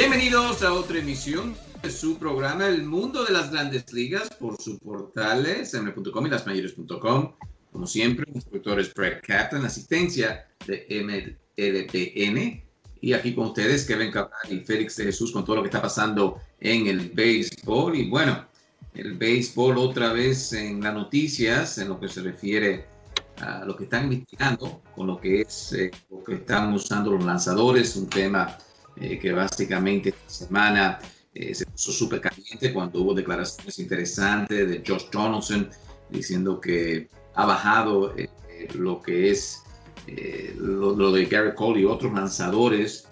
Bienvenidos a otra emisión de su programa El Mundo de las Grandes Ligas por su portales m.com y lasmayores.com. Como siempre, mi instructor es Brett Kaplan, asistencia de MLPN. Y aquí con ustedes, Kevin Cabral y Félix de Jesús, con todo lo que está pasando en el béisbol. Y bueno, el béisbol otra vez en las noticias, en lo que se refiere a lo que están investigando, con lo que es eh, lo que están usando los lanzadores, un tema eh, que básicamente esta semana eh, se puso súper caliente cuando hubo declaraciones interesantes de Josh Donaldson diciendo que ha bajado eh, lo que es lo, de Gary Cole y otros lanzadores,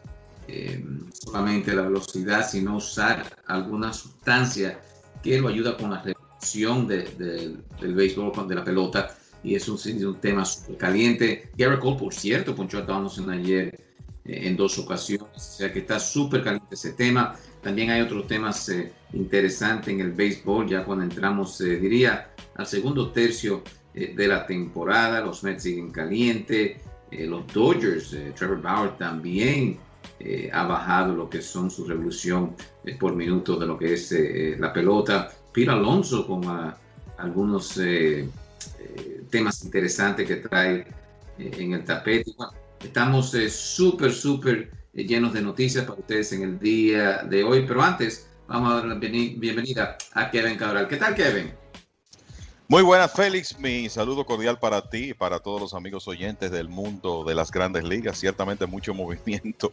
solamente la velocidad, sino usar alguna sustancia que lo ayuda con la reducción del béisbol de la pelota. Y es un, un tema súper caliente. Gary Cole, por cierto, ponchó a Donaldson ayer en dos ocasiones, o sea que está súper caliente ese tema. También hay otros temas eh, interesantes en el béisbol, ya cuando entramos, eh, diría, al segundo tercio eh, de la temporada, los Mets siguen caliente, los Dodgers, Trevor Bauer también ha bajado lo que son su revolución por minuto de lo que es la pelota. Piro Alonso con ah, algunos temas interesantes que trae en el tapete. Estamos eh, súper, súper eh, llenos de noticias para ustedes en el día de hoy, pero antes vamos a dar la bienvenida a Kevin Cabral. ¿Qué tal, Kevin? Muy buenas, Félix. Mi saludo cordial para ti y para todos los amigos oyentes del mundo de las grandes ligas. Ciertamente mucho movimiento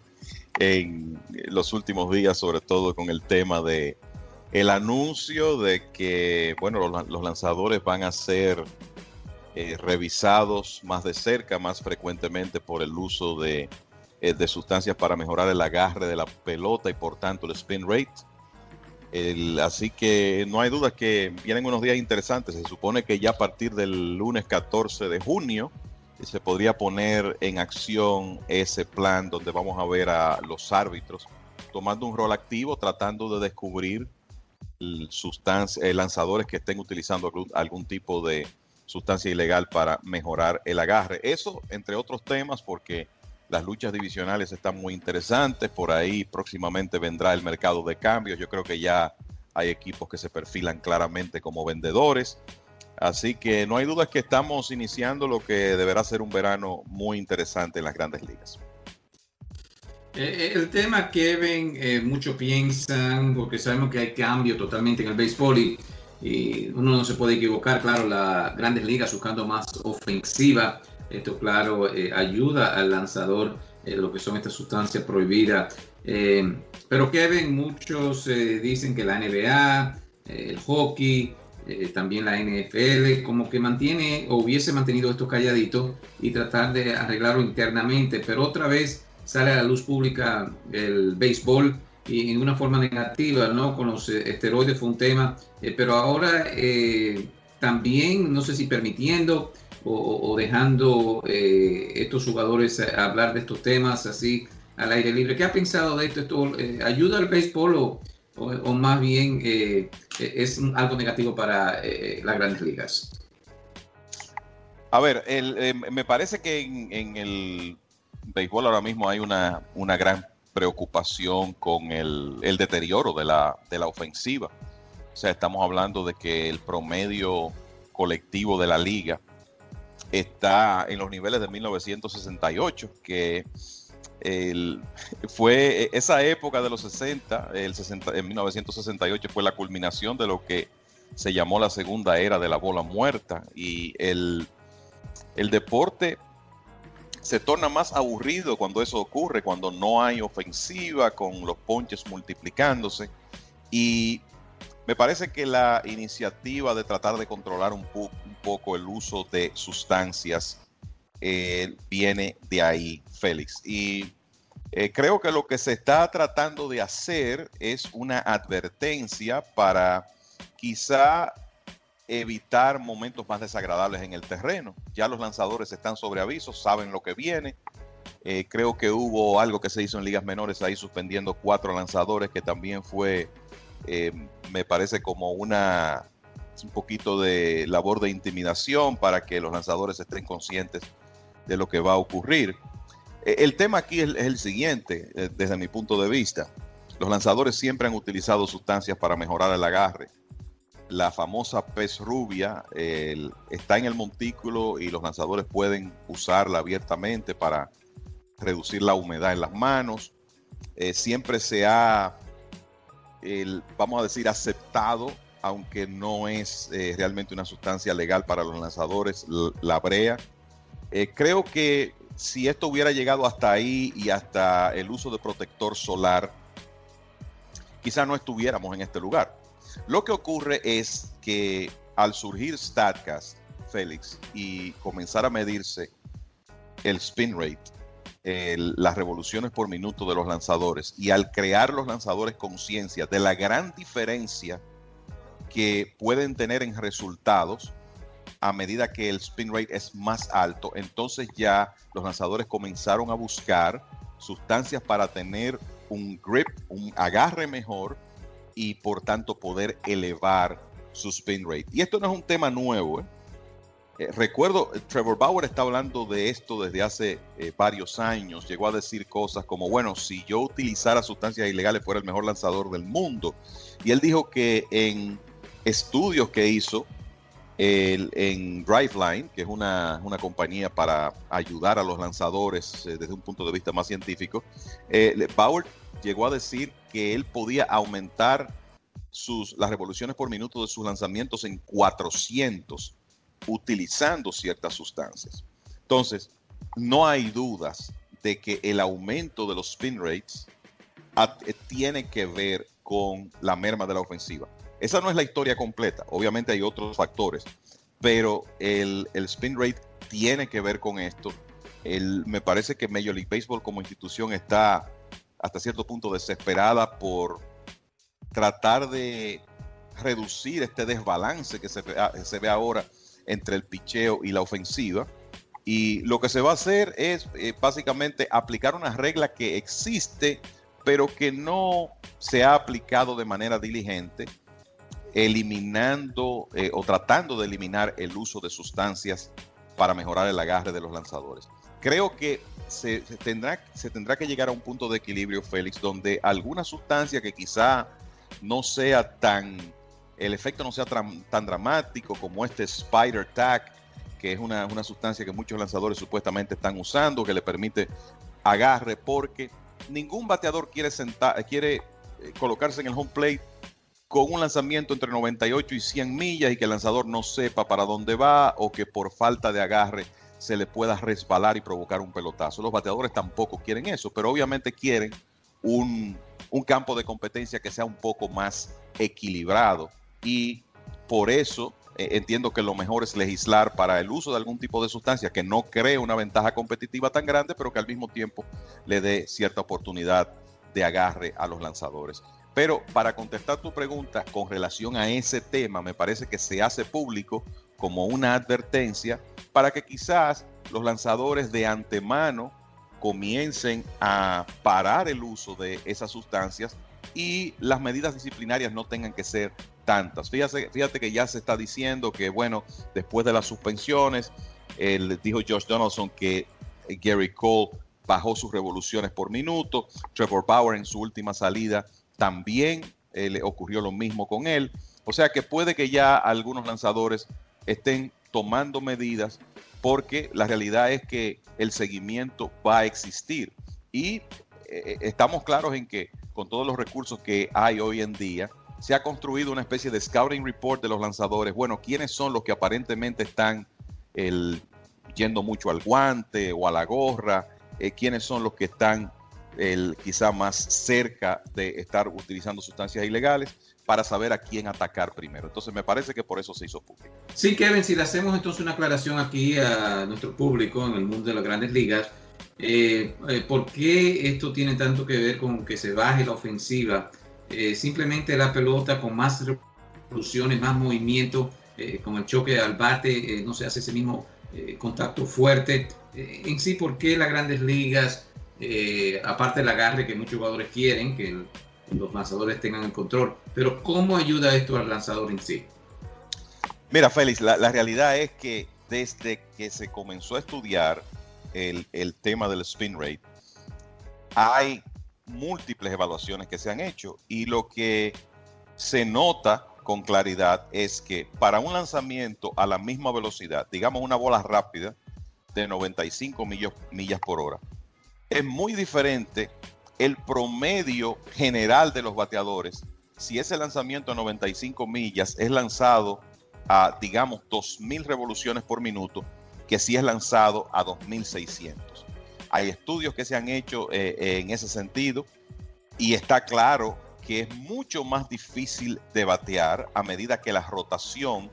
en los últimos días, sobre todo con el tema de el anuncio de que, bueno, los, los lanzadores van a ser eh, revisados más de cerca, más frecuentemente por el uso de, eh, de, sustancias para mejorar el agarre de la pelota y por tanto el spin rate. así que no hay duda que vienen unos días interesantes. Se supone que ya a partir del lunes 14 de junio se podría poner en acción ese plan donde vamos a ver a los árbitros tomando un rol activo, tratando de descubrir sustancias, eh, lanzadores que estén utilizando algún tipo de, sustancia ilegal para mejorar el agarre. Eso, entre otros temas, porque las luchas divisionales están muy interesantes. Por ahí próximamente vendrá el mercado de cambios. Yo creo que ya hay equipos que se perfilan claramente como vendedores. Así que no hay dudas que estamos iniciando lo que deberá ser un verano muy interesante en las grandes ligas. Eh, el tema, Kevin, eh, muchos piensan, porque sabemos que hay cambio totalmente en el béisbol y y uno no se puede equivocar, claro, las grandes ligas buscando más ofensiva. Esto, claro, eh, ayuda al lanzador, eh, lo que son estas sustancias prohibidas. Eh, pero Kevin, muchos dicen que la NBA, el hockey, también la NFL, como que mantiene o hubiese mantenido esto calladito y tratar de arreglarlo internamente. Pero otra vez sale a la luz pública el béisbol y en una forma negativa, ¿no? Con los eh, esteroides fue un tema, eh, pero ahora eh, también, no sé si permitiendo o, dejando estos jugadores hablar de estos temas así al aire libre. ¿Qué ha pensado de esto? ¿Esto ayuda al béisbol o, o, más bien es algo negativo para las grandes ligas? A ver, me parece que en, el béisbol ahora mismo hay una, una gran preocupación con el, el deterioro de la, de la ofensiva. O sea, estamos hablando de que el promedio colectivo de la liga está en los niveles de 1968, que fue esa época de los 60, el 60, en 1968 fue la culminación de lo que se llamó la segunda era de la bola muerta y el, el deporte se torna más aburrido cuando eso ocurre, cuando no hay ofensiva, con los ponches multiplicándose. Y me parece que la iniciativa de tratar de controlar un, poco el uso de sustancias eh, viene de ahí, Félix. Y eh, creo que lo que se está tratando de hacer es una advertencia para quizá evitar momentos más desagradables en el terreno. Ya los lanzadores están sobre aviso, saben lo que viene. Eh, creo que hubo algo que se hizo en ligas menores ahí suspendiendo cuatro lanzadores que también fue, eh, me parece como una un poquito de labor de intimidación para que los lanzadores estén conscientes de lo que va a ocurrir. Eh, el tema aquí es el siguiente, desde mi punto de vista. Los lanzadores siempre han utilizado sustancias para mejorar el agarre la famosa pez rubia está en el montículo y los lanzadores pueden usarla abiertamente para reducir la humedad en las manos. Eh, siempre se ha, vamos a decir, aceptado, aunque no es eh, realmente una sustancia legal para los lanzadores, la brea. Eh, creo que si esto hubiera llegado hasta ahí y hasta el uso de protector solar, quizá no estuviéramos en este lugar lo que ocurre es que al surgir StatCast, Félix, y comenzar a medirse el spin rate, las revoluciones por minuto de los lanzadores, y al crear los lanzadores conciencia de la gran diferencia que pueden tener en resultados a medida que el spin rate es más alto, entonces ya los lanzadores comenzaron a buscar sustancias para tener un grip, un agarre mejor y por tanto poder elevar su spin rate. Y esto no es un tema nuevo. ¿eh? Eh, recuerdo, Trevor Bauer está hablando de esto desde hace eh, varios años. Llegó a decir cosas como, bueno, si yo utilizara sustancias ilegales fuera el mejor lanzador del mundo. Y él dijo que en estudios que hizo en Driveline, que es una, una, compañía para ayudar a los lanzadores desde un punto de vista más científico, Bauer llegó a decir que él podía aumentar sus, las revoluciones por minuto de sus lanzamientos en 400 utilizando ciertas sustancias. Entonces, no hay dudas de que el aumento de los spin rates eh, tiene que ver con la merma de la ofensiva. Esa no es la historia completa, obviamente hay otros factores, pero el, el spin rate tiene que ver con esto. El, me parece que Major League Baseball como institución está hasta cierto punto desesperada por tratar de reducir este desbalance que se ve, se ve ahora entre el picheo y la ofensiva. Y lo que se va a hacer es eh, básicamente aplicar una regla que existe, pero que no se ha aplicado de manera diligente, eliminando eh, o tratando de eliminar el uso de sustancias para mejorar el agarre de los lanzadores. Creo que se, tendrá, se tendrá que llegar a un punto de equilibrio, Félix, donde alguna sustancia que quizá no sea tan, el efecto no sea tan, dramático como este Spider Tag, que es una, sustancia que muchos lanzadores supuestamente están usando, que le permite agarre, porque ningún bateador quiere, sentar, quiere eh, colocarse en el home plate con un lanzamiento entre 98 y 100 millas y que el lanzador no sepa para dónde va o que por falta de agarre se le pueda resbalar y provocar un pelotazo. Los bateadores tampoco quieren eso, pero obviamente quieren un, campo de competencia que sea un poco más equilibrado. Y por eso eh, entiendo que lo mejor es legislar para el uso de algún tipo de sustancia que no cree una ventaja competitiva tan grande, pero que al mismo tiempo le dé cierta oportunidad de agarre a los lanzadores. Pero para contestar tu pregunta con relación a ese tema, me parece que se hace público como una advertencia para que quizás los lanzadores de antemano comiencen a parar el uso de esas sustancias y las medidas disciplinarias no tengan que ser tantas. Fíjate, fíjate que ya se está diciendo que, bueno, después de las suspensiones, dijo Josh Donaldson que Gary Cole bajó sus revoluciones por minuto, Trevor Bauer en su última salida también eh, le ocurrió lo mismo con él. O sea que puede que ya algunos lanzadores estén tomando medidas porque la realidad es que el seguimiento va a existir. Y eh, estamos claros en que con todos los recursos que hay hoy en día, se ha construido una especie de scouting report de los lanzadores. Bueno, ¿quiénes son los que aparentemente están yendo mucho al guante o a la gorra? Eh, ¿Quiénes son los que están el, quizá más cerca de estar utilizando sustancias ilegales? Para saber a quién atacar primero. Entonces me parece que por eso se hizo público. Sí, Kevin, si le hacemos entonces una aclaración aquí a nuestro público en el mundo de las grandes ligas, eh, eh, ¿por qué esto tiene tanto que ver con que se baje la ofensiva? Eh, simplemente la pelota con más revoluciones, más movimiento, con el choque al bate, no se hace ese mismo contacto fuerte. en sí, ¿por qué las grandes ligas, aparte del agarre que muchos jugadores quieren, que los lanzadores tengan el control. Pero ¿cómo ayuda esto al lanzador en sí? Mira, Félix, la, realidad es que desde que se comenzó a estudiar el, el tema del spin rate, hay múltiples evaluaciones que se han hecho y lo que se nota con claridad es que para un lanzamiento a la misma velocidad, digamos una bola rápida de 95 millas, millas por hora, es muy diferente el promedio general de los bateadores, si ese lanzamiento a 95 millas es lanzado a, digamos, 2.000 revoluciones por minuto, que si es lanzado a 2.600. Hay estudios que se han hecho eh, en ese sentido y está claro que es mucho más difícil de batear a medida que la rotación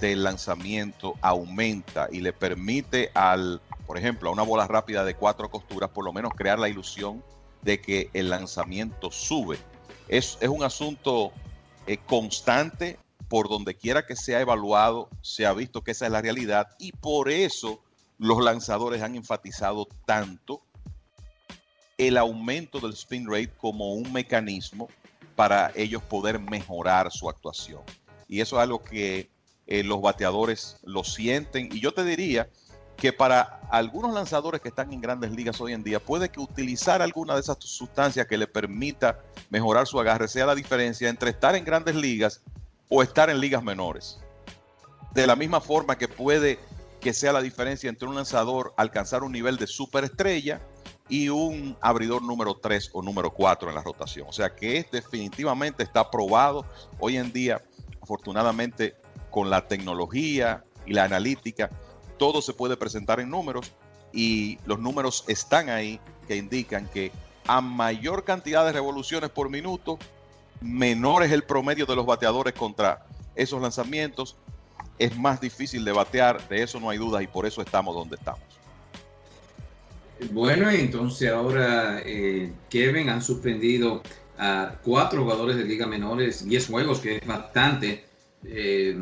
del lanzamiento aumenta y le permite al, por ejemplo, a una bola rápida de cuatro costuras, por lo menos crear la ilusión de que el lanzamiento sube. Es, un asunto eh, constante, por donde quiera que sea evaluado, se ha visto que esa es la realidad y por eso los lanzadores han enfatizado tanto el aumento del spin rate como un mecanismo para ellos poder mejorar su actuación. Y eso es algo que eh, los bateadores lo sienten. Y yo te diría que para algunos lanzadores que están en grandes ligas hoy en día, puede que utilizar alguna de esas sustancias que le permita mejorar su agarre sea la diferencia entre estar en grandes ligas o estar en ligas menores. De la misma forma que puede que sea la diferencia entre un lanzador alcanzar un nivel de superestrella y un abridor número 3 o número 4 en la rotación. O sea que es definitivamente está probado hoy en día, afortunadamente con la tecnología y la analítica, todo se puede presentar en números y los números están ahí que indican que a mayor cantidad de revoluciones por minuto, menor es el promedio de los bateadores contra esos lanzamientos, es más difícil de batear, de eso no hay dudas y por eso estamos donde estamos. Bueno, entonces ahora eh, Kevin han suspendido a cuatro jugadores de liga menores, 10 juegos, que es bastante. Eh,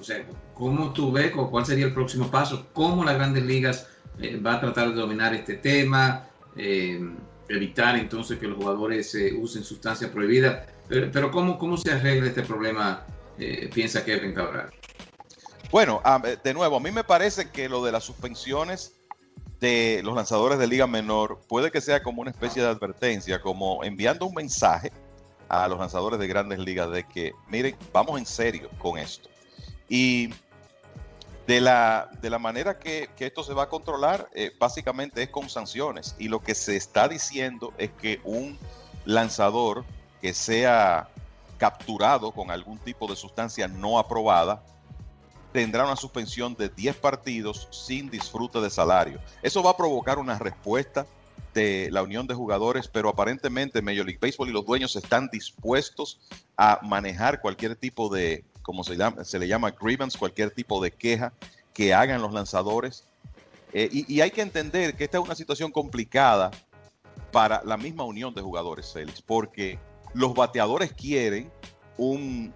o sea, ¿Cómo tú ves cuál sería el próximo paso? ¿Cómo las grandes ligas eh, va a tratar de dominar este tema? Eh, evitar entonces que los jugadores eh, usen sustancias prohibidas. Pero, ¿cómo, ¿cómo se arregla este problema? piensa Kevin Cabral. Bueno, de nuevo, a mí me parece que lo de las suspensiones de los lanzadores de liga menor puede que sea como una especie de advertencia, como enviando un mensaje a los lanzadores de grandes ligas de que, miren, vamos en serio con esto. Y de la, de la manera que, esto se va a controlar, eh, básicamente es con sanciones. Y lo que se está diciendo es que un lanzador que sea capturado con algún tipo de sustancia no aprobada tendrá una suspensión de 10 partidos sin disfrute de salario. Eso va a provocar una respuesta de la unión de jugadores, pero aparentemente Major League Baseball y los dueños están dispuestos a manejar cualquier tipo de, como se, llama, se le llama grievance, cualquier tipo de queja que hagan los lanzadores. Eh, y, hay que entender que esta es una situación complicada para la misma unión de jugadores, Félix, porque los bateadores quieren un,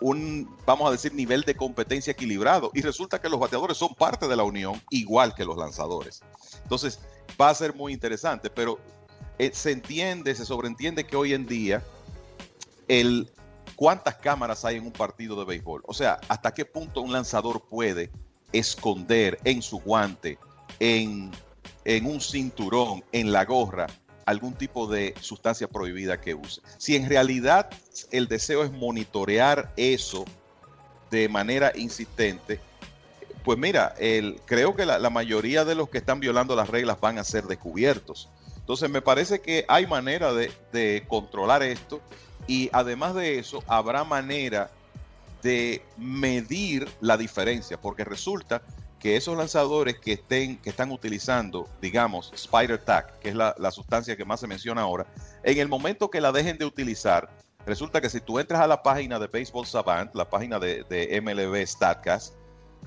un, vamos a decir, nivel de competencia equilibrado y resulta que los bateadores son parte de la unión igual que los lanzadores. Entonces, va a ser muy interesante, pero eh, se entiende, se sobreentiende que hoy en día el cuántas cámaras hay en un partido de béisbol. O sea, hasta qué punto un lanzador puede esconder en su guante, en, en un cinturón, en la gorra, algún tipo de sustancia prohibida que use. Si en realidad el deseo es monitorear eso de manera insistente, pues mira, el, creo que la, la, mayoría de los que están violando las reglas van a ser descubiertos. Entonces me parece que hay manera de, de controlar esto y además de eso habrá manera de medir la diferencia, porque resulta que esos lanzadores que estén, que están utilizando, digamos, Spider Tack, que es la, la, sustancia que más se menciona ahora, en el momento que la dejen de utilizar, resulta que si tú entras a la página de Baseball Savant, la página de, de MLB Statcast,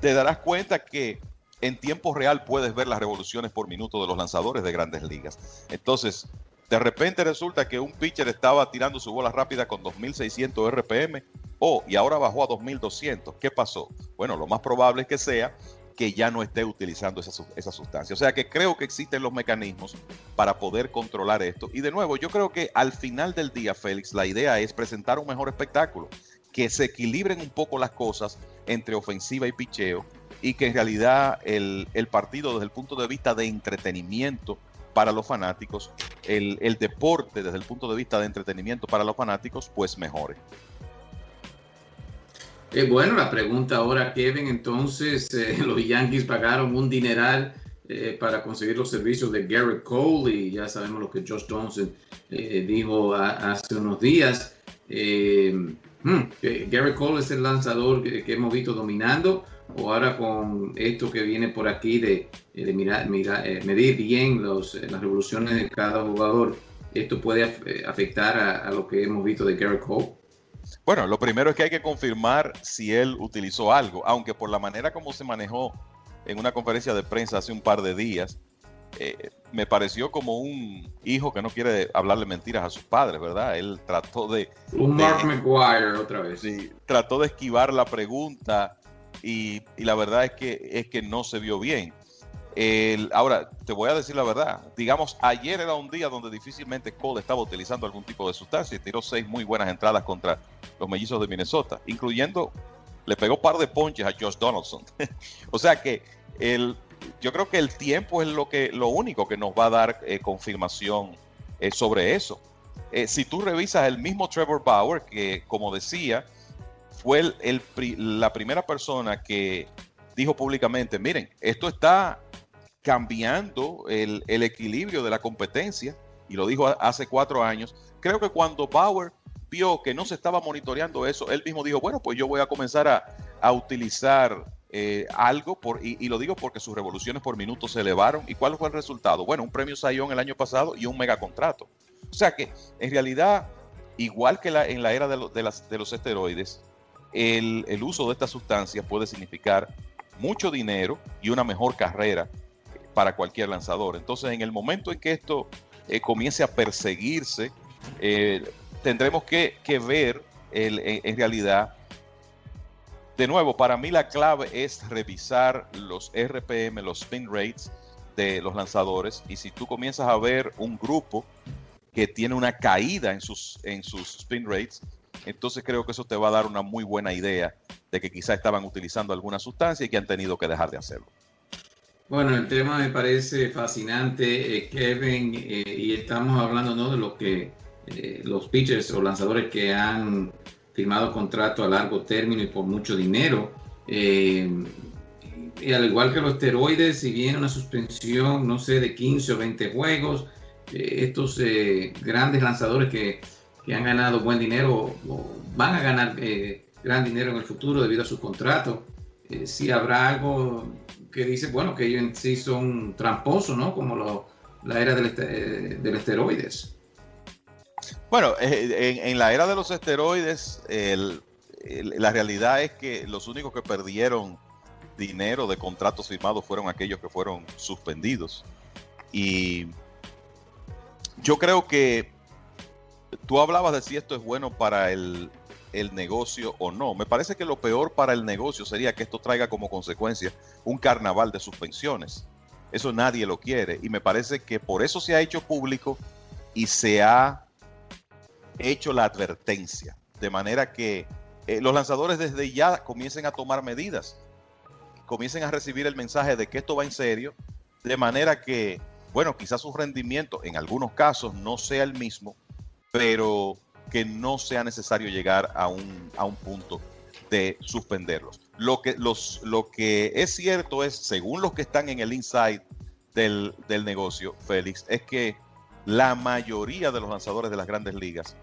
te darás cuenta que en tiempo real puedes ver las revoluciones por minuto de los lanzadores de grandes ligas. Entonces, de repente resulta que un pitcher estaba tirando su bola rápida con 2600 RPM, oh, y ahora bajó a 2200. ¿Qué pasó? Bueno, lo más probable es que sea que ya no esté utilizando esa, esa, sustancia. O sea que creo que existen los mecanismos para poder controlar esto. Y de nuevo, yo creo que al final del día, Félix, la idea es presentar un mejor espectáculo, que se equilibren un poco las cosas entre ofensiva y picheo y que en realidad el, el partido desde el punto de vista de entretenimiento para los fanáticos, el, el, deporte desde el punto de vista de entretenimiento para los fanáticos, pues mejore. Eh, bueno, la pregunta ahora, Kevin, entonces eh, los Yankees pagaron un dineral eh, para conseguir los servicios de Garrett Cole y ya sabemos lo que Josh Johnson eh, dijo a, hace unos días. Hmm, Garrett Cole es el lanzador que, que hemos visto dominando o ahora con esto que viene por aquí de, de mirar, mirar, eh, medir bien los, eh, las revoluciones de cada jugador, ¿esto puede eh, afectar a, a, lo que hemos visto de Garrett Cole? Bueno, lo primero es que hay que confirmar si él utilizó algo, aunque por la manera como se manejó en una conferencia de prensa hace un par de días, eh, me pareció como un hijo que no quiere hablarle mentiras a sus padres, ¿verdad? Él trató de... Un Mark McGuire otra vez. Sí, trató de esquivar la pregunta y, la verdad es que, es que no se vio bien. Ahora, te voy a decir la verdad. Digamos, ayer era un día donde difícilmente Cole estaba utilizando algún tipo de sustancia y tiró seis muy buenas entradas contra los mellizos de Minnesota, incluyendo, le pegó un par de ponches a Josh Donaldson. o sea que el, yo creo que el tiempo es lo, que, lo único que nos va a dar eh, confirmación eh, sobre eso. Eh, si tú revisas el mismo Trevor Bauer, que como decía, fue el, la primera persona que dijo públicamente, miren, esto está cambiando el, el, equilibrio de la competencia, y lo dijo hace cuatro años. Creo que cuando Bauer vio que no se estaba monitoreando eso, él mismo dijo, bueno, pues yo voy a comenzar a, a utilizar eh, algo, por, y, lo digo porque sus revoluciones por minuto se elevaron. ¿Y cuál fue el resultado? Bueno, un premio Sayón el año pasado y un megacontrato. O sea que, en realidad, igual que la, en la era de, de los esteroides, el, uso de estas sustancias puede significar mucho dinero y una mejor carrera para cualquier lanzador. Entonces, en el momento en que esto eh, comience a perseguirse, eh, tendremos que, ver en, en realidad de nuevo, para mí la clave es revisar los RPM, los spin rates de los lanzadores. Y si tú comienzas a ver un grupo que tiene una caída en sus, en sus spin rates, entonces creo que eso te va a dar una muy buena idea de que quizá estaban utilizando alguna sustancia y que han tenido que dejar de hacerlo. Bueno, el tema me parece fascinante, eh, Kevin, eh, y estamos hablando ¿no? de lo que eh, los pitchers o lanzadores que han firmado contrato a largo término y por mucho dinero. Y al igual que los esteroides, si viene una suspensión, no sé, de 15 o 20 juegos, estos grandes lanzadores que, que, han ganado buen dinero o van a ganar eh, gran dinero en el futuro debido a sus contratos, si habrá algo que dice, bueno, que ellos en sí son tramposos, ¿no? Como la era del, del esteroides. Bueno, en, la era de los esteroides, la realidad es que los únicos que perdieron dinero de contratos firmados fueron aquellos que fueron suspendidos. Y yo creo que tú hablabas de si esto es bueno para el, el, negocio o no. Me parece que lo peor para el negocio sería que esto traiga como consecuencia un carnaval de suspensiones. Eso nadie lo quiere. Y me parece que por eso se ha hecho público y se ha hecho la advertencia. De manera que eh, los lanzadores desde ya comiencen a tomar medidas, comiencen a recibir el mensaje de que esto va en serio, de manera que, bueno, quizás su rendimiento en algunos casos no sea el mismo, pero que no sea necesario llegar a un, a un punto de suspenderlos. Lo que, los, lo que es cierto es, según los que están en el inside del, del negocio, Félix, es que la mayoría de los lanzadores de las grandes ligas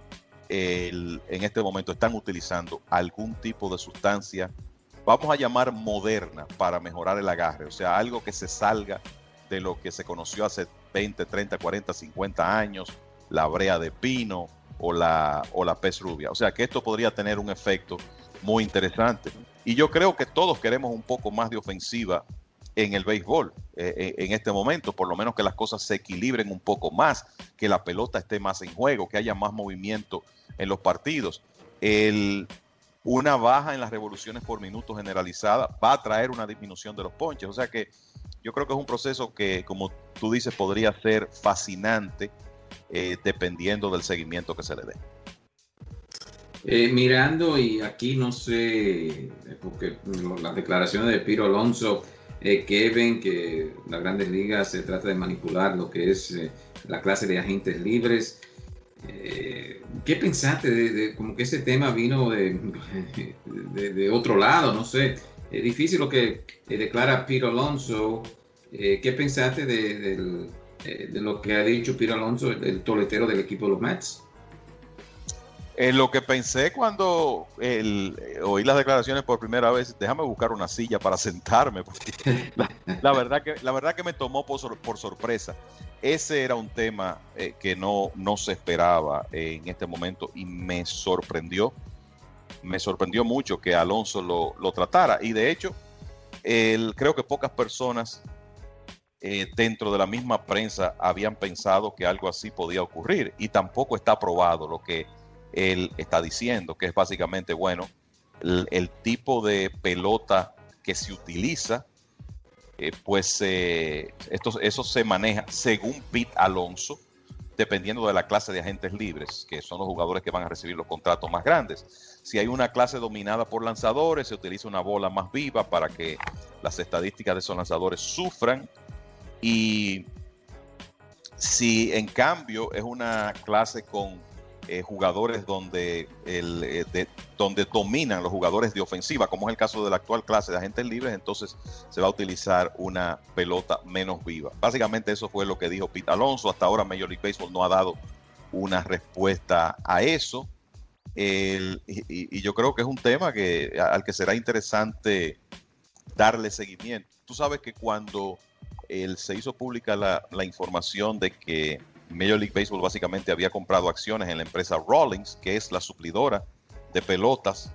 en este momento están utilizando algún tipo de sustancia, vamos a llamar moderna, para mejorar el agarre, o sea, algo que se salga de lo que se conoció hace 20, 30, 40, 50 años, la brea de pino o la, o la pez rubia. O sea, que esto podría tener un efecto muy interesante. Y yo creo que todos queremos un poco más de ofensiva en el béisbol eh, eh, en este momento, por lo menos que las cosas se equilibren un poco más, que la pelota esté más en juego, que haya más movimiento en los partidos. El, una baja en las revoluciones por minuto generalizada va a traer una disminución de los ponches. O sea que yo creo que es un proceso que, como tú dices, podría ser fascinante eh, dependiendo del seguimiento que se le dé. Eh, mirando, y aquí no sé, porque las declaraciones de Piro Alonso, eh, Kevin, que las grandes ligas se trata de manipular lo que es eh, la clase de agentes libres. ¿Qué pensaste de, como que ese tema vino de, de, otro lado? No sé, es difícil lo que declara Piro Alonso. ¿Qué pensaste de, lo que ha dicho Piro Alonso, el toletero del equipo de los Mets? En lo que pensé cuando oí las declaraciones por primera vez, déjame buscar una silla para sentarme, porque la, verdad, que, la verdad que me tomó por, sorpresa. Ese era un tema eh, que no, no se esperaba en este momento y me sorprendió. Me sorprendió mucho que Alonso lo, tratara. Y de hecho, creo que pocas personas eh, dentro de la misma prensa habían pensado que algo así podía ocurrir. Y tampoco está probado lo que él está diciendo, que es básicamente, bueno, el, tipo de pelota que se utiliza, eh, pues eh, esto, eso se maneja según Pete Alonso, dependiendo de la clase de agentes libres, que son los jugadores que van a recibir los contratos más grandes. Si hay una clase dominada por lanzadores, se utiliza una bola más viva para que las estadísticas de esos lanzadores sufran. Y si en cambio es una clase con eh, jugadores donde, eh, donde dominan los jugadores de ofensiva, como es el caso de la actual clase de agentes libres, entonces se va a utilizar una pelota menos viva. Básicamente eso fue lo que dijo Pete Alonso. Hasta ahora Major League Baseball no ha dado una respuesta a eso. y, yo creo que es un tema que, al que será interesante darle seguimiento. Tú sabes que cuando se hizo pública la, la información de que Major League Baseball básicamente había comprado acciones en la empresa Rawlings, que es la suplidora de pelotas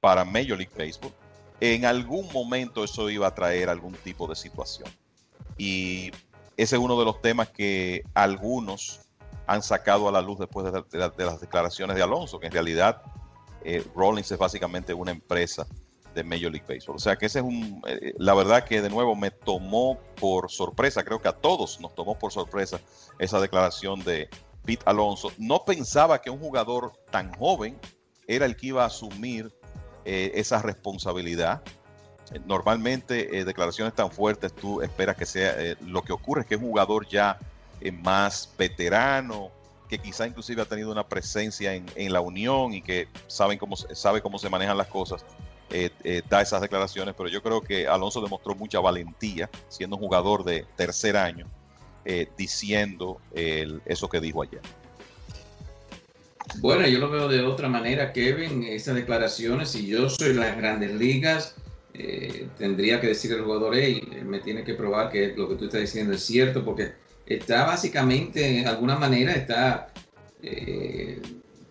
para Major League Baseball. En algún momento eso iba a traer algún tipo de situación. Y ese es uno de los temas que algunos han sacado a la luz después de, las declaraciones de Alonso, que en realidad eh, Rawlings es básicamente una empresa de Major League Baseball. O sea que ese es un, eh, la verdad que de nuevo me tomó por sorpresa, creo que a todos nos tomó por sorpresa esa declaración de Pete Alonso. No pensaba que un jugador tan joven era el que iba a asumir eh, esa responsabilidad. Normalmente eh, declaraciones tan fuertes tú esperas que sea, lo que ocurre es que es un jugador ya más veterano, que quizá inclusive ha tenido una presencia en, en, la unión y que saben cómo, sabe cómo se manejan las cosas, eh, eh, da esas declaraciones, pero yo creo que Alonso demostró mucha valentía, siendo un jugador de tercer año, eh, diciendo eso que dijo ayer. Bueno, yo lo veo de otra manera, Kevin, esas declaraciones, si yo soy las grandes ligas, tendría que decir el jugador, hey, me tiene que probar que lo que tú estás diciendo es cierto, porque está básicamente, de alguna manera, está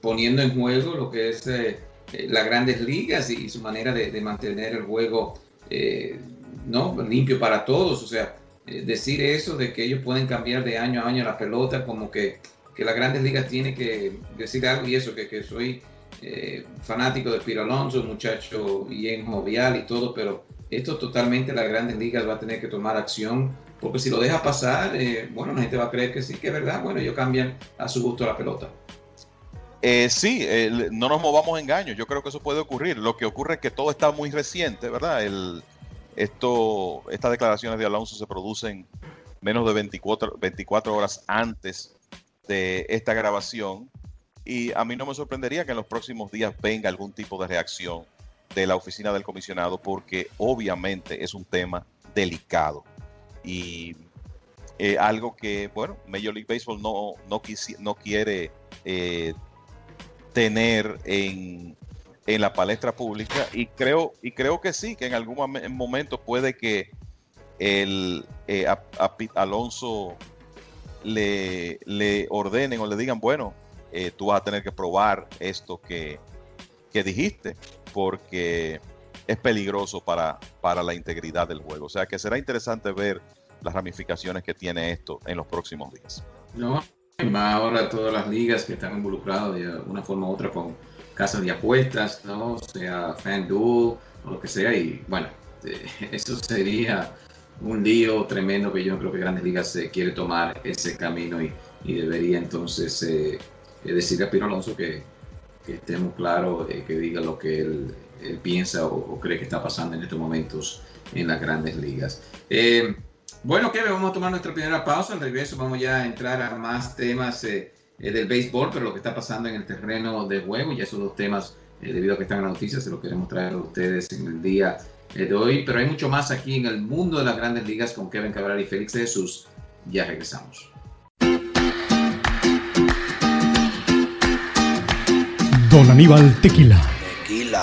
poniendo en juego lo que es eh, las grandes ligas y, su manera de, mantener el juego eh, ¿no? limpio para todos. O sea, eh, decir eso de que ellos pueden cambiar de año a año la pelota, como que, que las grandes ligas tienen que decir algo y eso, que, que soy fanático de Piro Alonso, muchacho bien jovial y todo, pero esto totalmente las grandes ligas va a tener que tomar acción, porque si lo deja pasar, eh, bueno, la gente va a creer que sí, que es verdad, bueno, ellos cambian a su gusto la pelota. Eh, sí, no nos movamos engaños, yo creo que eso puede ocurrir. Lo que ocurre es que todo está muy reciente, ¿verdad? El, esto, estas declaraciones de Alonso se producen menos de 24, 24 horas antes de esta grabación y a mí no me sorprendería que en los próximos días venga algún tipo de reacción de la oficina del comisionado porque obviamente es un tema delicado y eh, algo que, bueno, Major League Baseball no, no, no quiere eh, tener en, en, la palestra pública y creo, y creo que sí, que en algún momento puede que el eh, Alonso le, le ordenen o le digan, bueno, tú vas a tener que probar esto que, que dijiste porque es peligroso para, para la integridad del juego. O sea que será interesante ver las ramificaciones que tiene esto en los próximos días. No, más ahora todas las ligas que están involucradas de una forma u otra con casas de apuestas, ¿no? sea FanDuel o lo que sea, y bueno, eso sería un lío tremendo que yo creo que Grandes Ligas se quiere tomar ese camino y, debería entonces eh, decirle a Pino Alonso que, que estemos claros, eh, que diga lo que él, piensa o, cree que está pasando en estos momentos en las grandes ligas. Eh, bueno, Kevin, vamos a tomar nuestra primera pausa. Al regreso vamos ya a entrar a más temas eh, del béisbol, pero lo que está pasando en el terreno de juego, ya esos dos temas, debido a que están en las noticias, se los queremos traer a ustedes en el día de hoy. Pero hay mucho más aquí en el mundo de las grandes ligas con Kevin Cabral y Félix Jesús. Ya regresamos. Don Aníbal Tequila.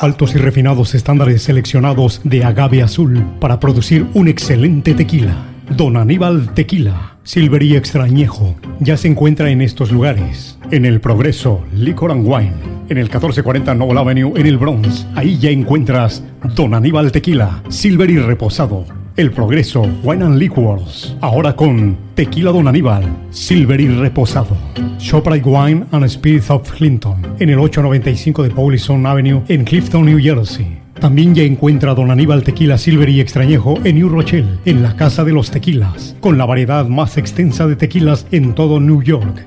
Altos y refinados estándares seleccionados de agave azul para producir un excelente tequila. Don Aníbal Tequila. Silver y extrañejo. Ya se encuentra en estos lugares. En el Progreso, Liquor and Wine. En el 1440 Noble Avenue en el Bronx. Ahí ya encuentras Don Aníbal Tequila. Silver y reposado el Progreso Wine and Liquors. Ahora con Tequila Don Aníbal, Silver y Reposado. Shoprite Wine and Spirits of Clinton. En el 895 de Paulison Avenue en Clifton, New Jersey. También ya encuentra Don Aníbal Tequila Silver y Extrañejo en New Rochelle, en la Casa de los Tequilas, con la variedad más extensa de tequilas en todo New York.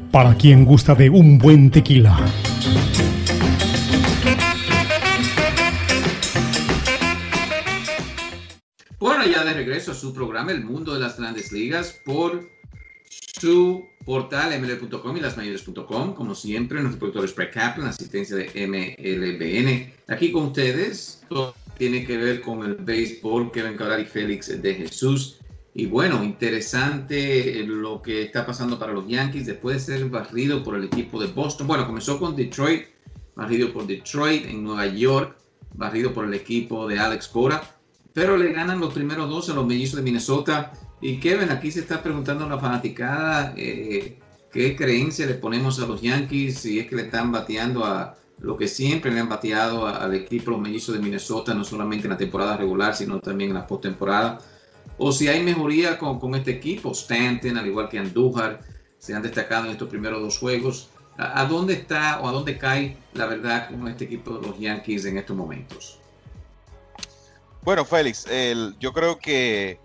para quien gusta de un buen tequila. Bueno, ya de regreso a su programa El Mundo de las Grandes Ligas por su portal ml.com y lasmayores.com. Como siempre, nuestro productor Brett Kaplan, asistencia de MLBN. Aquí con ustedes, todo tiene que ver con el béisbol, Kevin Cabral y Félix de Jesús. Y bueno, interesante lo que está pasando para los Yankees después de ser barrido por el equipo de Boston. Bueno, comenzó con Detroit, barrido por Detroit en Nueva York, barrido por el equipo de Alex Cora, pero le ganan los primeros dos a los mellizos de Minnesota y Kevin, aquí se está preguntando la fanaticada eh, qué creencia le ponemos a los Yankees, si es que le están bateando a lo que siempre le han bateado al equipo los mellizos de Minnesota, no solamente en la temporada regular, sino también en la postemporada. O si hay mejoría con, este equipo, Stanton, al igual que Andújar, se han destacado en estos primeros dos juegos. ¿A, dónde está o a dónde cae la verdad con este equipo de los Yankees en estos momentos? Bueno, Félix, yo creo que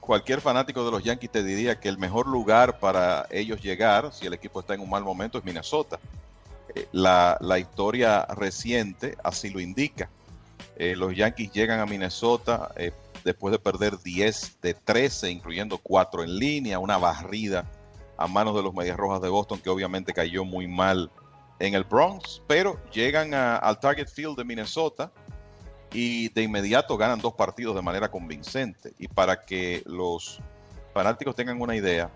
cualquier fanático de los Yankees te diría que el mejor lugar para ellos llegar, si el equipo está en un mal momento, es Minnesota. Eh, la, la, historia reciente así lo indica. Eh, los Yankees llegan a Minnesota eh, después de perder 10 de 13, incluyendo 4 en línea, una barrida a manos de los Medias Rojas de Boston, que obviamente cayó muy mal en el Bronx, pero llegan al Target Field de Minnesota y de inmediato ganan dos partidos de manera convincente. Y para que los fanáticos tengan una idea,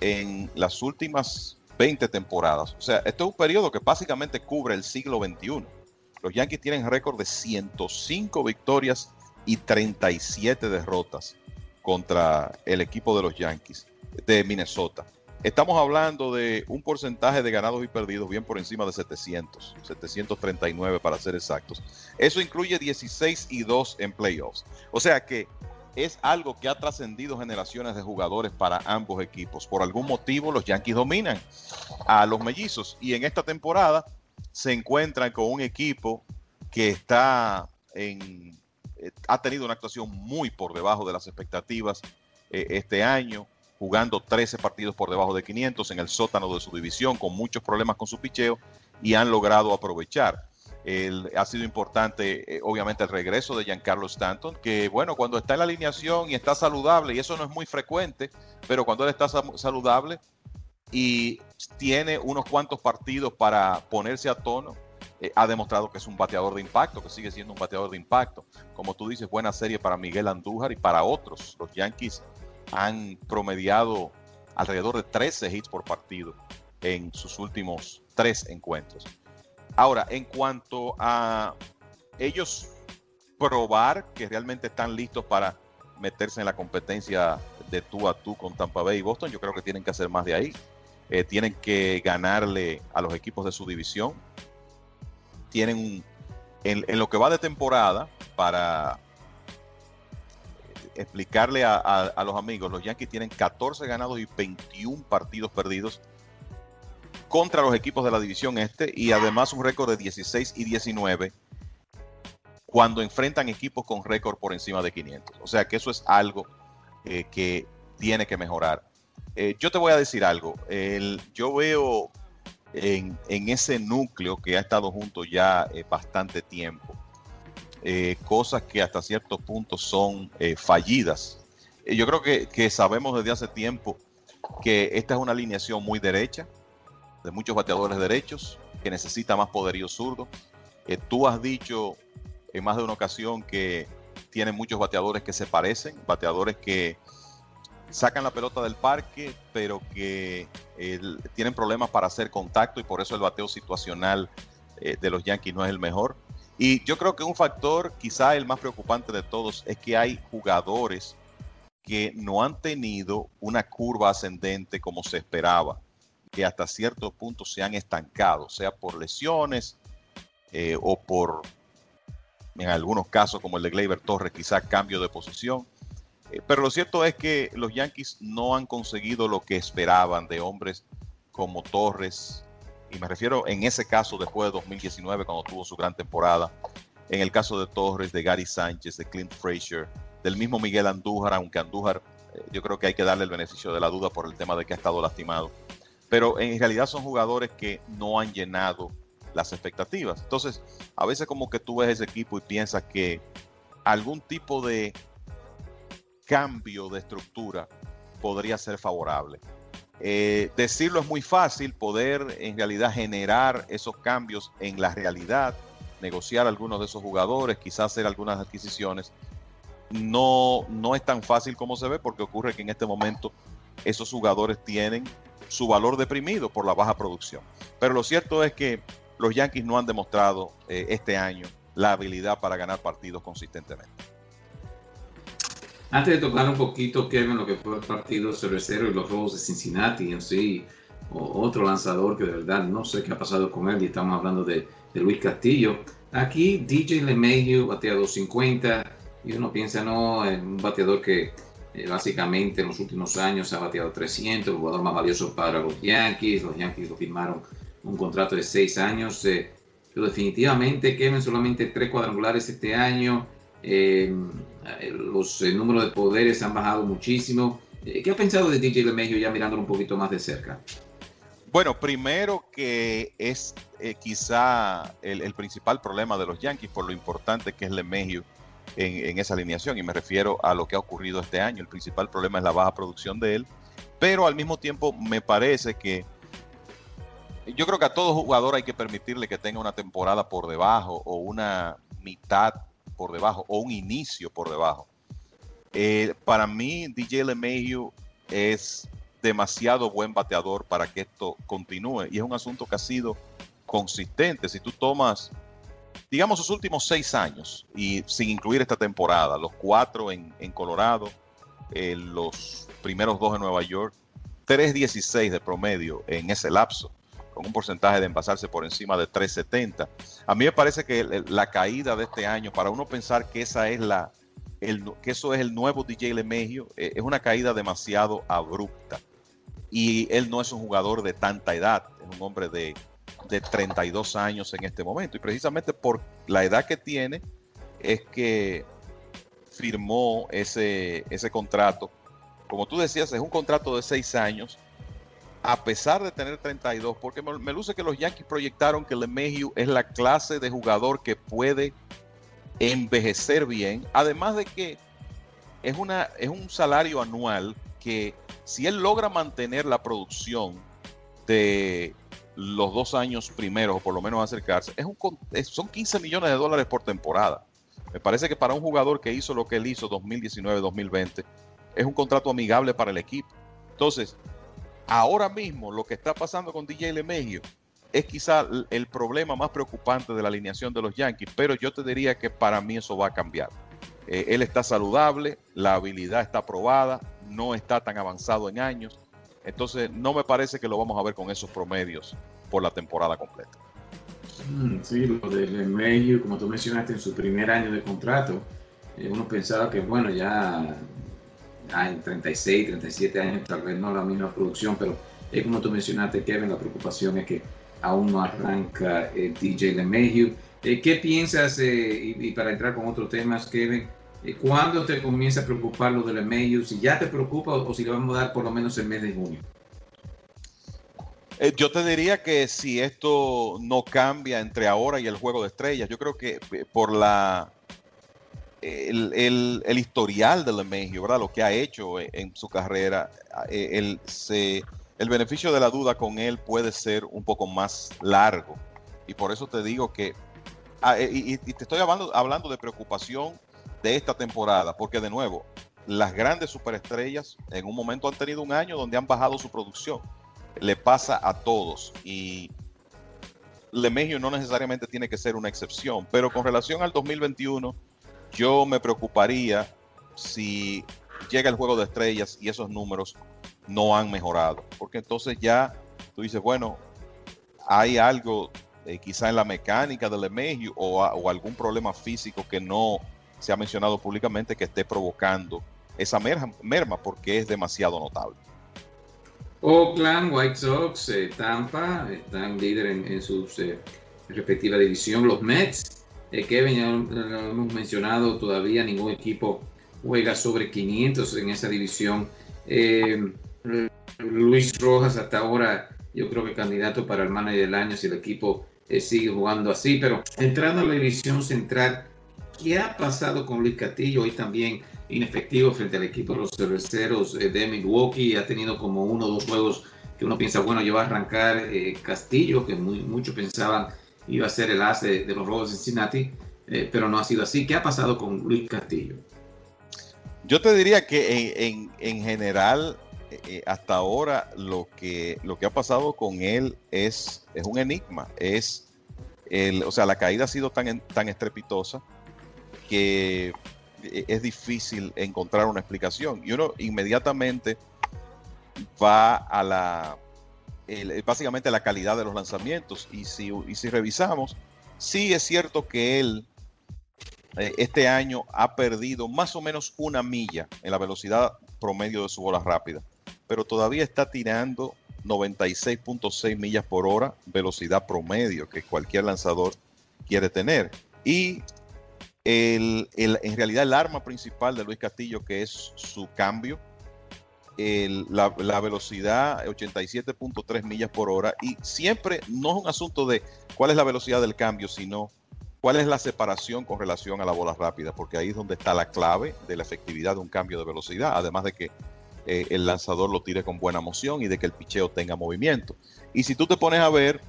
en las últimas 20 temporadas, o sea, esto es un periodo que básicamente cubre el siglo XXI. Los Yankees tienen récord de 105 victorias y 37 derrotas contra el equipo de los Yankees de Minnesota. Estamos hablando de un porcentaje de ganados y perdidos bien por encima de 700, 739 para ser exactos. Eso incluye 16 y 2 en playoffs. O sea que es algo que ha trascendido generaciones de jugadores para ambos equipos. Por algún motivo los Yankees dominan a los mellizos y en esta temporada se encuentran con un equipo que está en, ha tenido una actuación muy por debajo de las expectativas eh, este año jugando 13 partidos por debajo de 500 en el sótano de su división, con muchos problemas con su picheo, y han logrado aprovechar. ha sido importante, eh, obviamente, el regreso de Giancarlo Stanton, que, bueno, cuando está en la alineación y está saludable, y eso no es muy frecuente, pero cuando él está saludable y tiene unos cuantos partidos para ponerse a tono, eh, ha demostrado que es un bateador de impacto, que sigue siendo un bateador de impacto. Como tú dices, buena serie para Miguel Andújar y para otros. Los Yankees han promediado alrededor de 13 hits por partido en sus últimos tres encuentros. Ahora, en cuanto a ellos probar que realmente están listos para meterse en la competencia de tú a tú con Tampa Bay y Boston, yo creo que tienen que hacer más de ahí. Eh, tienen que ganarle a los equipos de su división. Tienen en lo que va de temporada para explicarle a, los amigos, los Yankees tienen 14 ganados y 21 partidos perdidos contra los equipos de la división este y además un récord de 16 y 19 cuando enfrentan equipos con récord por encima de 500. O sea que eso es algo eh, que tiene que mejorar. Eh, yo te voy a decir algo. yo veo en, ese núcleo que ha estado junto ya eh, bastante tiempo eh, cosas que hasta ciertos puntos son eh, fallidas. Yo creo que, sabemos desde hace tiempo que esta es una alineación muy derecha, de muchos bateadores derechos, que necesita más poderío zurdo. tú has dicho en más de una ocasión que tiene muchos bateadores que se parecen, bateadores que sacan la pelota del parque, pero que tienen problemas para hacer contacto y por eso el bateo situacional de los Yankees no es el mejor. Y yo creo que un factor, quizá el más preocupante de todos, es que hay jugadores que no han tenido una curva ascendente como se esperaba, que hasta cierto punto se han estancado, sea por lesiones eh, o por, en algunos casos como el de Gleyber Torres, quizá cambio de posición. Eh, pero lo cierto es que los Yankees no han conseguido lo que esperaban de hombres como Torres, y me refiero en ese caso después de 2019 cuando tuvo su gran temporada, en el caso de Torres, de Gary Sánchez, de Clint Frazier, del mismo Miguel Andújar, aunque Andújar eh, yo creo que hay que darle el beneficio de la duda por el tema de que ha estado lastimado, pero en realidad son jugadores que no han llenado las expectativas. Entonces, a veces como que tú ves ese equipo y piensas que algún tipo de cambio de estructura podría ser favorable. Eh, decirlo es muy fácil, poder en realidad generar esos cambios en la realidad, negociar algunos de esos jugadores, quizás hacer algunas adquisiciones, no, no es tan fácil como se ve porque ocurre que en este momento esos jugadores tienen su valor deprimido por la baja producción. Pero lo cierto es que los Yankees no han demostrado eh, este año la habilidad para ganar partidos consistentemente. Antes de tocar un poquito, Kevin, lo que fue el partido cervecero y los robos de Cincinnati en sí, otro lanzador que de verdad no sé qué ha pasado con él, y estamos hablando de, Luis Castillo. Aquí DJ LeMahieu batea 250 y uno piensa, no, en un bateador que eh, básicamente en los últimos años ha bateado 300, el jugador más valioso para los Yankees. Los Yankees lo firmaron un contrato de 6 años. Eh, pero definitivamente Kevin solamente tres cuadrangulares este año. Eh, los números de poderes han bajado muchísimo. Eh, ¿Qué ha pensado de DJ LeMahieu ya mirándolo un poquito más de cerca? Bueno, primero que es eh, quizá el, principal problema de los Yankees por lo importante que es LeMahieu en, en esa alineación y me refiero a lo que ha ocurrido este año. El principal problema es la baja producción de él, pero al mismo tiempo me parece que yo creo que a todo jugador hay que permitirle que tenga una temporada por debajo o una mitad por debajo o un inicio por debajo. Eh, para mí, DJ LeMahieu es demasiado buen bateador para que esto continúe y es un asunto que ha sido consistente. Si tú tomas digamos, sus últimos seis años, y sin incluir esta temporada, los cuatro en, Colorado, eh, los primeros dos en Nueva York, 3.16 de promedio en ese lapso, con un porcentaje de envasarse por encima de 3.70. A mí me parece que la caída de este año, para uno pensar que esa es la, que eso es el nuevo DJ LeMahieu, eh, es una caída demasiado abrupta. Y él no es un jugador de tanta edad, es un hombre de de 32 años en este momento. Y precisamente por la edad que tiene es que firmó ese, ese contrato. Como tú decías, es un contrato de 6 años, a pesar de tener 32, porque me, luce que los Yankees proyectaron que LeMahieu es la clase de jugador que puede envejecer bien, además de que es, una, es un salario anual que si él logra mantener la producción de los dos años primeros, o por lo menos acercarse, es un, son 15 millones de dólares por temporada. Me parece que para un jugador que hizo lo que él hizo 2019-2020, es un contrato amigable para el equipo. Entonces, ahora mismo lo que está pasando con DJ LeMahieu es quizá el problema más preocupante de la alineación de los Yankees, pero yo te diría que para mí eso va a cambiar. Eh, él está saludable, la habilidad está probada, no está tan avanzado en años entonces, no me parece que lo vamos a ver con esos promedios por la temporada completa. Mm, sí, lo del medio, como tú mencionaste, en su primer año de contrato, eh, uno pensaba que, bueno, ya, en 36, 37 años, tal vez no la misma producción, pero es como tú mencionaste, Kevin, la preocupación es que aún no arranca el DJ LeMahieu. Eh, ¿Qué piensas, eh, y, para entrar con otros temas, Kevin, ¿Cuándo te comienza a preocupar lo del medio? Si ya te preocupa o, si le vamos a dar por lo menos el mes de junio. Eh, yo te diría que si esto no cambia entre ahora y el juego de estrellas, yo creo que eh, por la el, el, historial de LeMahieu, ¿verdad? Lo que ha hecho en, su carrera, eh, el, el beneficio de la duda con él puede ser un poco más largo. Y por eso te digo que, ah, y, te estoy hablando, hablando de preocupación de esta temporada, porque de nuevo, las grandes superestrellas en un momento han tenido un año donde han bajado su producción. Le pasa a todos y Lemegio no necesariamente tiene que ser una excepción, pero con relación al 2021, yo me preocuparía si llega el juego de estrellas y esos números no han mejorado, porque entonces ya tú dices, bueno, hay algo eh, quizá en la mecánica del Lemegio o, o algún problema físico que no se ha mencionado públicamente que esté provocando esa merma, porque es demasiado notable. Oakland, White Sox, eh, Tampa están líder en, su eh, respectiva división. Los Mets, eh, Kevin, ya lo hemos mencionado, todavía ningún equipo juega sobre 500 en esa división. Luis Rojas hasta ahora yo creo que candidato para el manager del año si el equipo sigue jugando así, pero entrando a la división central, ¿Qué ha pasado con Luis Castillo? Hoy también inefectivo frente al equipo de los cerveceros eh, de Milwaukee. Ha tenido como uno o dos juegos que uno piensa, bueno, ya va a arrancar eh, Castillo, que muchos pensaban iba a ser el as de, los Rojos de Cincinnati, eh, pero no ha sido así. ¿Qué ha pasado con Luis Castillo? Yo te diría que en, general, hasta ahora, lo que, lo que ha pasado con él es, es un enigma. Es el, o sea, la caída ha sido tan, tan estrepitosa que eh, es difícil encontrar una explicación. Y uno inmediatamente va a la, básicamente a la calidad de los lanzamientos. Y si, si revisamos, sí es cierto que él eh, este año ha perdido más o menos una milla en la velocidad promedio de su bola rápida, pero todavía está tirando 96.6 millas por hora, velocidad promedio que cualquier lanzador quiere tener. Y el, en realidad el arma principal de Luis Castillo, que es su cambio, la, velocidad 87.3 millas por hora, y siempre no es un asunto de cuál es la velocidad del cambio, sino cuál es la separación con relación a la bola rápida, porque ahí es donde está la clave de la efectividad de un cambio de velocidad, además de que eh, el lanzador lo tire con buena moción y de que el picheo tenga movimiento. Y si tú te pones a ver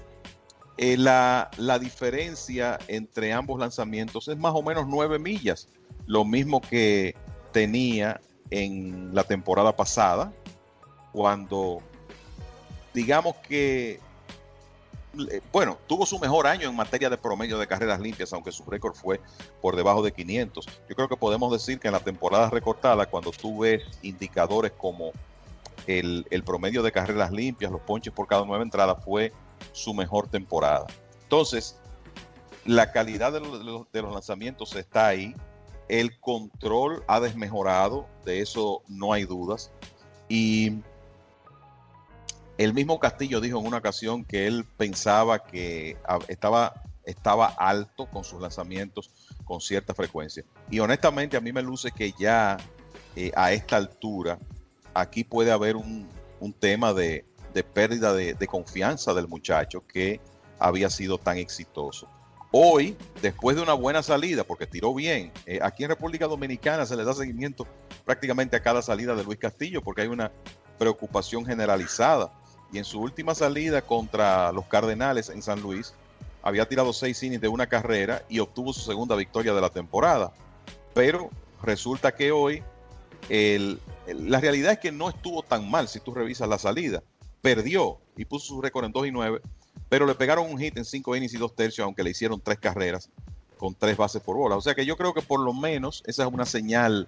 eh, la, diferencia entre ambos lanzamientos es más o menos 9 millas, lo mismo que tenía en la temporada pasada, cuando digamos que bueno, tuvo su mejor año en materia de promedio de carreras limpias, aunque su récord fue por debajo de 500. Yo creo que podemos decir que en la temporada recortada, cuando tú ves indicadores como el, promedio de carreras limpias, los ponches por cada nueva entrada, fue su mejor temporada. Entonces, la calidad de los lanzamientos está ahí. El control ha desmejorado, de eso no hay dudas. Y el mismo Castillo dijo en una ocasión que él pensaba que estaba, estaba alto con sus lanzamientos con cierta frecuencia. Y honestamente a mí me luce que ya eh, a esta altura aquí puede haber un, tema de, pérdida de, confianza del muchacho que había sido tan exitoso. Hoy, después de una buena salida, porque tiró bien, eh, aquí en República Dominicana se le da seguimiento prácticamente a cada salida de Luis Castillo porque hay una preocupación generalizada y en su última salida contra los Cardenales en San Luis, había tirado seis innings de una carrera y obtuvo su segunda victoria de la temporada. Pero resulta que hoy la realidad es que no estuvo tan mal si tú revisas la salida. Perdió y puso su récord en 2 y 9, pero le pegaron un hit en 5 innings y 2 tercios, aunque le hicieron tres carreras con tres bases por bola. O sea que yo creo que por lo menos esa es una señal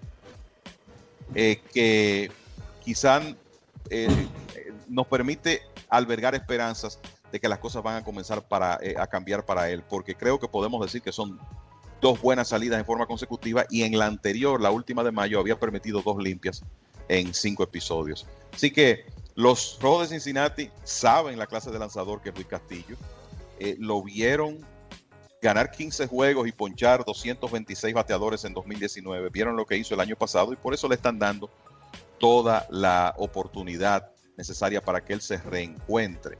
eh, que quizá eh, nos permite albergar esperanzas de que las cosas van a comenzar para, eh, a cambiar para él, porque creo que podemos decir que son dos buenas salidas en forma consecutiva y en la anterior, la última de mayo, había permitido dos limpias en cinco episodios. Así que los Rojos de Cincinnati saben la clase de lanzador que es Luis Castillo, eh, lo vieron ganar 15 juegos y ponchar 226 bateadores en 2019, vieron lo que hizo el año pasado y por eso le están dando toda la oportunidad necesaria para que él se reencuentre.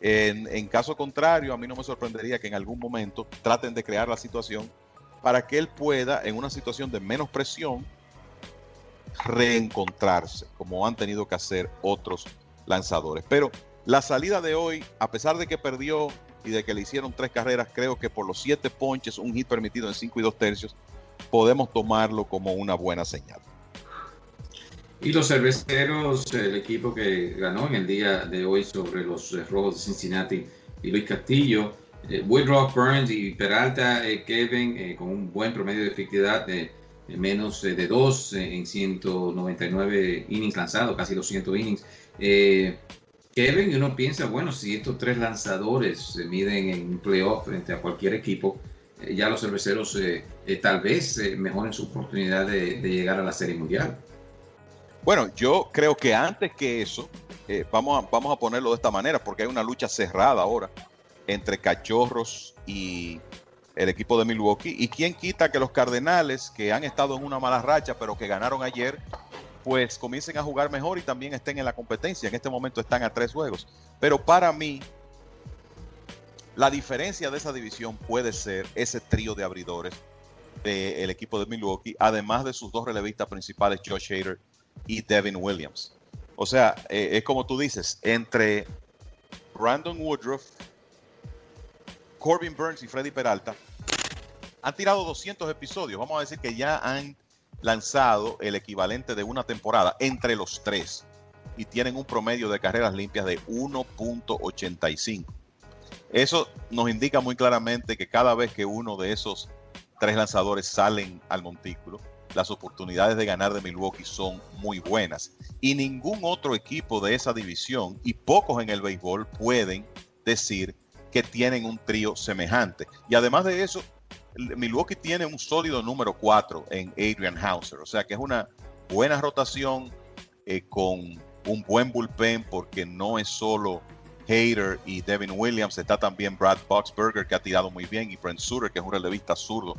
En, caso contrario, a mí no me sorprendería que en algún momento traten de crear la situación para que él pueda, en una situación de menos presión, reencontrarse, como han tenido que hacer otros lanzadores. Pero la salida de hoy, a pesar de que perdió y de que le hicieron tres carreras, creo que por los siete ponches, un hit permitido en cinco y dos tercios, podemos tomarlo como una buena señal. Y los cerveceros, el equipo que ganó en el día de hoy sobre los eh, Rojos de Cincinnati y Luis Castillo, eh, Woodrow Burns y Peralta eh, Kevin con un buen promedio de efectividad de, menos de 2 en 199 innings lanzados, casi 200 innings. Kevin, y uno piensa, bueno, si estos tres lanzadores se miden en un playoff frente a cualquier equipo, ya los cerveceros tal vez mejoren su oportunidad de llegar a la Serie Mundial. Bueno, yo creo que antes que eso, eh, vamos, vamos a ponerlo de esta manera, porque hay una lucha cerrada ahora entre Cachorros y el equipo de Milwaukee. ¿Y quién quita que los Cardenales, que han estado en una mala racha, pero que ganaron ayer, pues comiencen a jugar mejor y también estén en la competencia? En este momento están a tres juegos. Pero para mí, la diferencia de esa división puede ser ese trío de abridores del equipo de Milwaukee, además de sus dos relevistas principales, Josh Hader y Devin Williams. O sea, eh, es como tú dices, entre Brandon Woodruff, Corbin Burns y Freddy Peralta han tirado 200 episodios. Vamos a decir que ya han lanzado el equivalente de una temporada entre los tres y tienen un promedio de carreras limpias de 1.85. Eso nos indica muy claramente que cada vez que uno de esos tres lanzadores salen al montículo, las oportunidades de ganar de Milwaukee son muy buenas. Y ningún otro equipo de esa división, y pocos en el béisbol, pueden decir que tienen un trío semejante. Y además de eso, Milwaukee tiene un sólido número 4 en Adrian Hauser. O sea que es una buena rotación eh, con un buen bullpen porque no es solo Hader y Devin Williams, está también Brad Boxberger que ha tirado muy bien y Brent Suter que es un relevista zurdo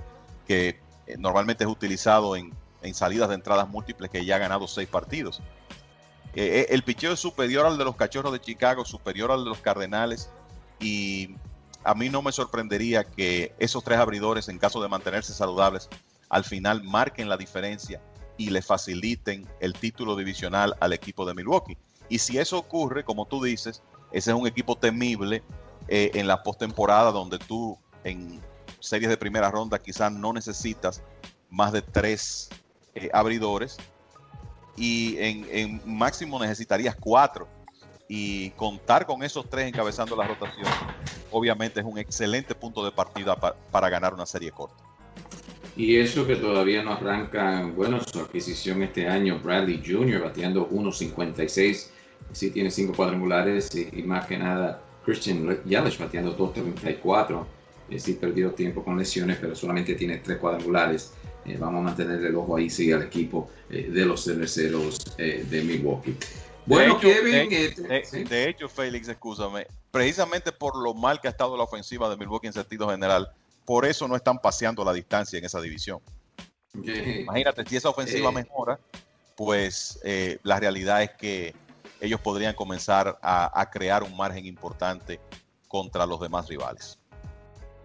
que eh, normalmente es utilizado en, salidas de entradas múltiples que ya ha ganado seis partidos. Eh, el picheo es superior al de los Cachorros de Chicago, superior al de los Cardenales y a mí no me sorprendería que esos tres abridores, en caso de mantenerse saludables, al final marquen la diferencia y le faciliten el título divisional al equipo de Milwaukee. Y si eso ocurre, como tú dices, ese es un equipo temible en la postemporada donde tú en series de primera ronda quizás no necesitas más de tres eh, abridores y en, máximo necesitarías cuatro y contar con esos tres encabezando la rotación obviamente es un excelente punto de partida para ganar una serie corta. Y eso que todavía no arranca, bueno, su adquisición este año, Bradley Jr. bateando 1.56, sí tiene cinco cuadrangulares y, más que nada Christian Yelich bateando 2.34. Eh, sí perdió tiempo con lesiones, pero solamente tiene tres cuadrangulares. Eh, vamos a mantener el ojo ahí, sí, al equipo eh, de los cerveceros de Milwaukee. Bueno, Kevin. De, hecho, Félix, escúchame, precisamente por lo mal que ha estado la ofensiva de Milwaukee en sentido general, por eso no están paseando la distancia en esa división. Imagínate, si esa ofensiva mejora, pues la realidad es que ellos podrían comenzar a, crear un margen importante contra los demás rivales.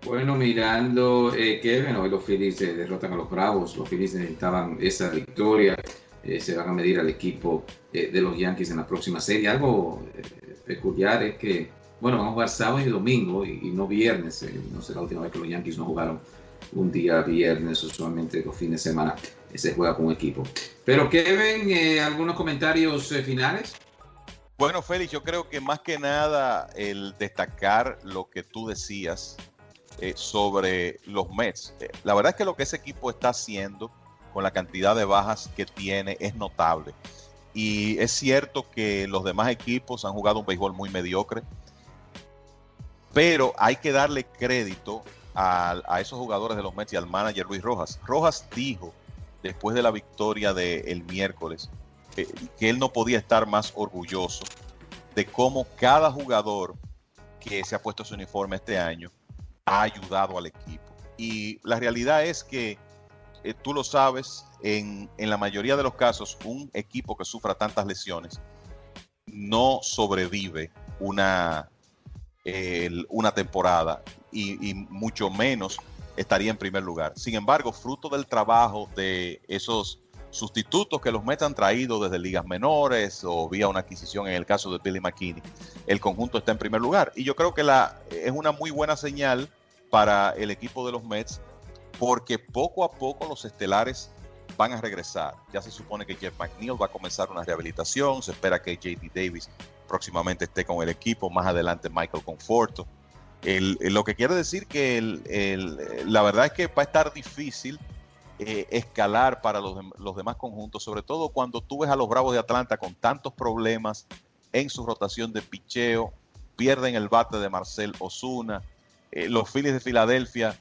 Bueno, mirando eh, Kevin, hoy los Phillies eh, derrotan a los Bravos, los Phillies necesitaban esa victoria, eh, se van a medir al equipo eh, de los Yankees en la próxima serie. Algo peculiar es que, bueno, van a jugar sábado y domingo y, no viernes, no sé la última vez que los Yankees no jugaron un día viernes, usualmente los fines de semana se juega con un equipo. Pero Kevin, algunos comentarios finales. Bueno, Félix, yo creo que más que nada el destacar lo que tú decías eh, sobre los Mets. Eh, la verdad es que lo que ese equipo está haciendo con la cantidad de bajas que tiene es notable. Y es cierto que los demás equipos han jugado un béisbol muy mediocre, pero hay que darle crédito a, esos jugadores de los Mets y al manager Luis Rojas. Rojas dijo, después de la victoria del miércoles, que, él no podía estar más orgulloso de cómo cada jugador que se ha puesto su uniforme este año ha ayudado al equipo. Y la realidad es que eh, tú lo sabes, en, la mayoría de los casos, un equipo que sufra tantas lesiones no sobrevive una, una temporada y, y, mucho menos estaría en primer lugar. Sin embargo, fruto del trabajo de esos sustitutos que los Mets han traído desde ligas menores o vía una adquisición en el caso de Billy McKinney, el conjunto está en primer lugar. Y yo creo que la, es una muy buena señal para el equipo de los Mets porque poco a poco los estelares van a regresar. Ya se supone que Jeff McNeil va a comenzar una rehabilitación, se espera que JD Davis próximamente esté con el equipo, más adelante Michael Conforto. lo que quiere decir que la verdad es que va a estar difícil eh, escalar para los, los, demás conjuntos, sobre todo cuando tú ves a los Bravos de Atlanta con tantos problemas en su rotación de picheo, pierden el bate de Marcel Osuna, eh, los Phillies de Filadelfia,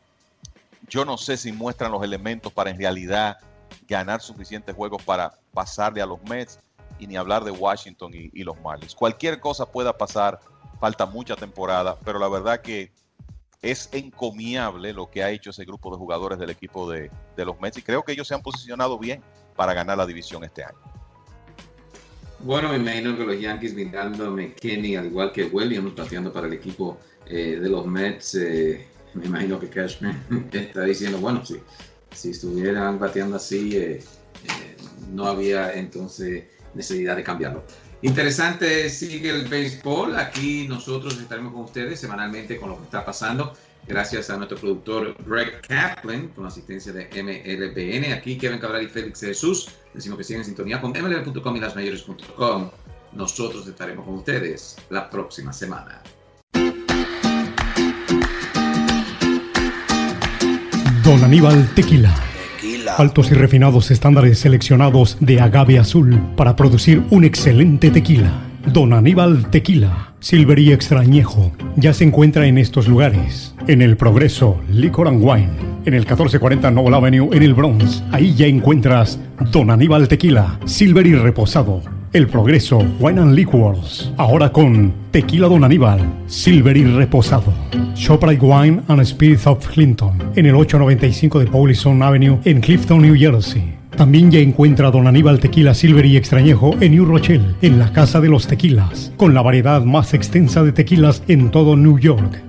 yo no sé si muestran los elementos para en realidad ganar suficientes juegos para pasarle a los Mets y ni hablar de Washington y, los Marlins. Cualquier cosa pueda pasar, falta mucha temporada, pero la verdad que es encomiable lo que ha hecho ese grupo de jugadores del equipo de, los Mets y creo que ellos se han posicionado bien para ganar la división este año. Bueno, me imagino que los Yankees mirando McKinney, al igual que Williams, bateando para el equipo eh, de los Mets, eh, me imagino que Cashman está diciendo, bueno, si, si estuvieran bateando así, eh, no había entonces necesidad de cambiarlo. Interesante sigue el béisbol. Aquí nosotros estaremos con ustedes semanalmente con lo que está pasando. Gracias a nuestro productor Greg Kaplan con asistencia de MLBN. Aquí Kevin Cabral y Félix Jesús. Decimos que siguen en sintonía con mlb.com y lasmayores.com. Nosotros estaremos con ustedes la próxima semana. Don Aníbal Tequila Altos y refinados estándares seleccionados de agave azul para producir un excelente tequila. Don Aníbal Tequila, Silver y Extrañejo, ya se encuentra en estos lugares. En el Progreso, Liquor and Wine, en el 1440 Noble Avenue en el Bronx. Ahí ya encuentras Don Aníbal Tequila, Silver y Reposado el Progreso Wine and Liquors. Ahora con Tequila Don Aníbal, Silver y Reposado. Shoprite Wine and Spirits of Clinton. En el 895 de Paulison Avenue en Clifton, New Jersey. También ya encuentra Don Aníbal Tequila Silver y Extrañejo en New Rochelle, en la Casa de los Tequilas, con la variedad más extensa de tequilas en todo New York.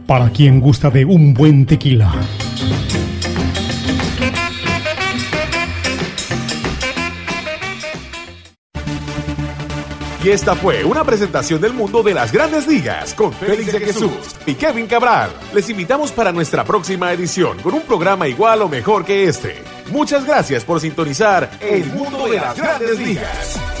para quien gusta de un buen tequila. Y esta fue una presentación del mundo de las grandes ligas con Félix de Jesús y Kevin Cabral. Les invitamos para nuestra próxima edición con un programa igual o mejor que este. Muchas gracias por sintonizar El mundo de las grandes ligas.